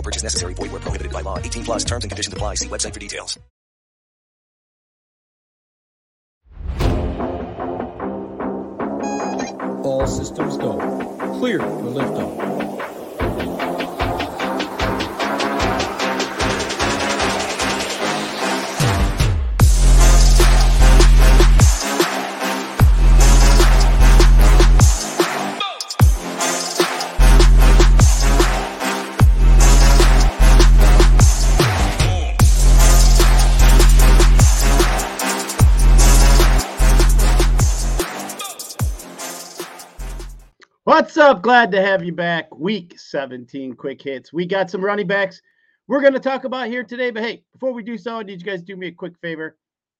No purchase necessary. Void where prohibited by law. 18 plus terms and conditions apply. See website for details. All systems go. Clear for liftoff. What's up? Glad to have you back. Week 17 quick hits. We got some running backs we're going to talk about here today. But hey, before we do so, I need you guys to do me a quick favor.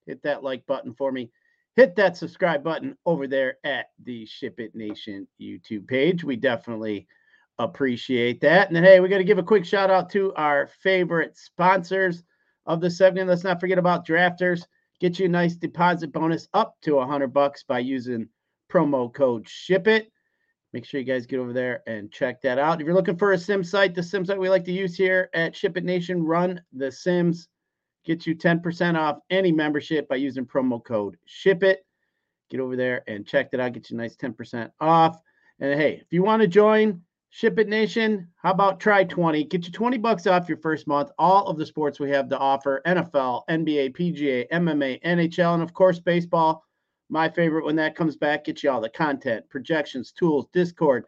Hit that like button for me. Hit that subscribe button over there at the Ship It Nation YouTube page. We definitely appreciate that. And then, hey, we got to give a quick shout out to our favorite sponsors of the segment. Let's not forget about drafters. Get you a nice deposit bonus up to a hundred bucks by using promo code Ship It. Make sure you guys get over there and check that out. If you're looking for a sim site, the sim site we like to use here at Ship It Nation, run the Sims. Get you 10% off any membership by using promo code Ship It. Get over there and check that out. Get you a nice 10% off. And hey, if you want to join Ship It Nation, how about try 20? Get you 20 bucks off your first month. All of the sports we have to offer NFL, NBA, PGA, MMA, NHL, and of course, baseball my favorite when that comes back, get you all the content, projections, tools, Discord,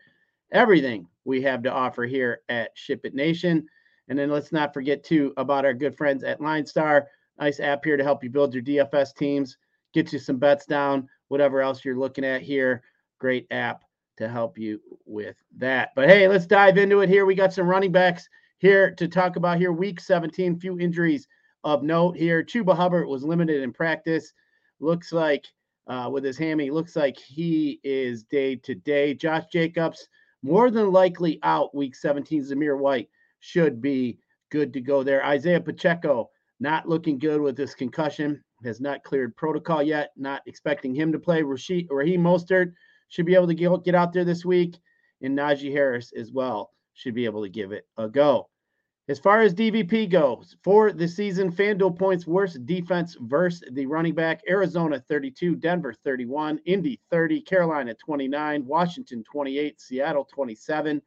everything we have to offer here at Ship It Nation. And then let's not forget too about our good friends at LineStar. Nice app here to help you build your DFS teams, get you some bets down, whatever else you're looking at here. Great app to help you with that. But hey, let's dive into it here. We got some running backs here to talk about here. Week 17, few injuries of note here. Chuba Hubbard was limited in practice. Looks like uh, with his hammy. Looks like he is day to day. Josh Jacobs, more than likely out week 17. Zamir White should be good to go there. Isaiah Pacheco, not looking good with this concussion, has not cleared protocol yet. Not expecting him to play. Rashid, Raheem Mostert should be able to get out there this week. And Najee Harris as well should be able to give it a go. As far as DVP goes, for the season, FanDuel points worst defense versus the running back Arizona 32, Denver 31, Indy 30, Carolina 29, Washington 28, Seattle 27,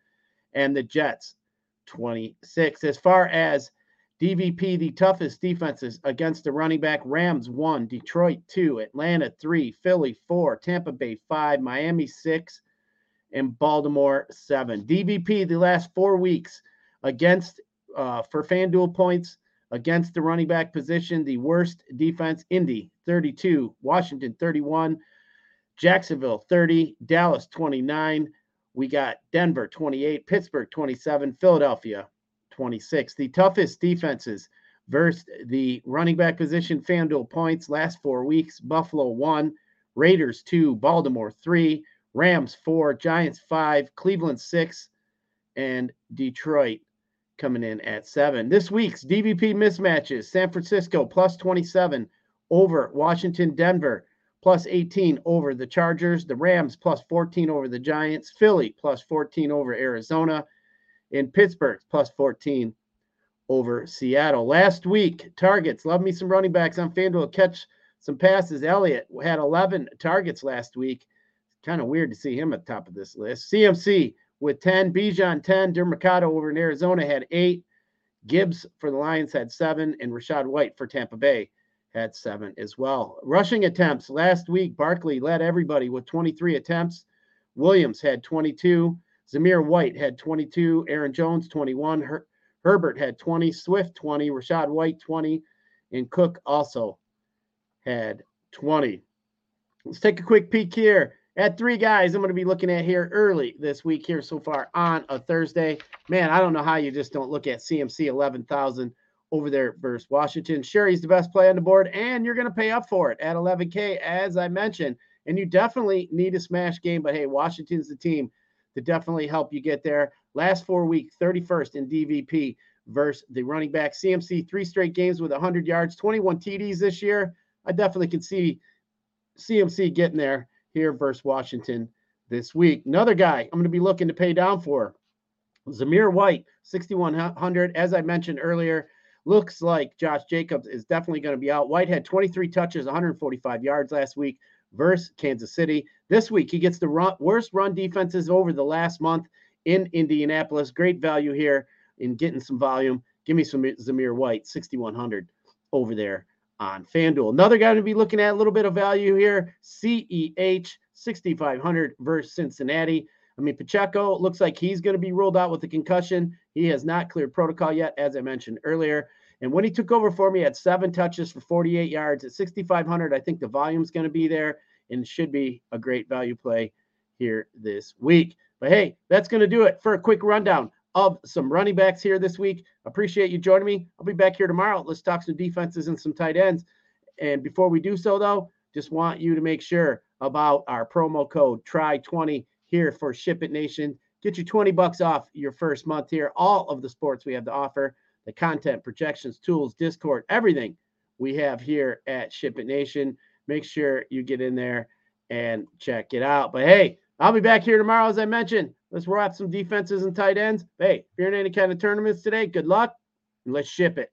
and the Jets 26. As far as DVP, the toughest defenses against the running back Rams 1, Detroit 2, Atlanta 3, Philly 4, Tampa Bay 5, Miami 6, and Baltimore 7. DVP the last four weeks against uh, for FanDuel points against the running back position. The worst defense, Indy 32, Washington 31, Jacksonville 30, Dallas 29. We got Denver 28, Pittsburgh 27, Philadelphia 26. The toughest defenses versus the running back position, FanDuel points last four weeks Buffalo 1, Raiders 2, Baltimore 3, Rams 4, Giants 5, Cleveland 6, and Detroit coming in at seven. This week's DVP mismatches San Francisco plus 27 over Washington, Denver plus 18 over the Chargers, the Rams plus 14 over the Giants, Philly plus 14 over Arizona, and Pittsburgh plus 14 over Seattle. Last week, targets. Love me some running backs on FanDuel. Catch some passes. Elliott had 11 targets last week. Kind of weird to see him at the top of this list. CMC with 10. Bijan 10. Demercado over in Arizona had eight. Gibbs for the Lions had seven, and Rachaad White for Tampa Bay had seven as well. Rushing attempts last week, Barkley led everybody with 23 attempts. Williams had 22. Zamir White had 22. Aaron Jones, 21. Her- Herbert had 20. Swift, 20. Rachaad White, 20. And Cook also had 20. Let's take a quick peek here at three guys I'm going to be looking at here early this week here so far on a Thursday. Man, I don't know how you just don't look at CMC 11,000 over there versus Washington. He's the best play on the board, and you're going to pay up for it at 11K, as I mentioned. And you definitely need a smash game, but hey, Washington's the team to definitely help you get there. Last four week, 31st in DVP versus the running back. CMC, three straight games with 100 yards, 21 TDs this year. I definitely can see CMC getting there here versus Washington this week. Another guy I'm going to be looking to pay down for Zamir White, 6,100. As I mentioned earlier, looks like Josh Jacobs is definitely going to be out. White had 23 touches, 145 yards last week versus Kansas City. This week, he gets the run, worst run defenses over the last month in Indianapolis. Great value here in getting some volume. Give me some Zamir White, 6,100 over there on FanDuel. Another guy to be looking at a little bit of value here CEH, 6,500 versus Cincinnati. I mean, Pacheco looks like he's going to be ruled out with a concussion. He has not cleared protocol yet, as I mentioned earlier. And when he took over for me, at seven touches for 48 yards at 6,500. I think the volume's going to be there and should be a great value play here this week. But hey, that's going to do it for a quick rundown of some running backs here this week. Appreciate you joining me. I'll be back here tomorrow. Let's talk some defenses and some tight ends. And before we do so, though, just want you to make sure about our promo code TRY20 here for Ship It Nation. Get you 20 bucks off your first month here. All of the sports we have to offer, the content, projections, tools, Discord, everything we have here at Ship It Nation. Make sure you get in there and check it out. But hey, I'll be back here tomorrow, as I mentioned. Let's wrap some defenses and tight ends. Hey, if you're in any kind of tournaments today, good luck and let's ship it.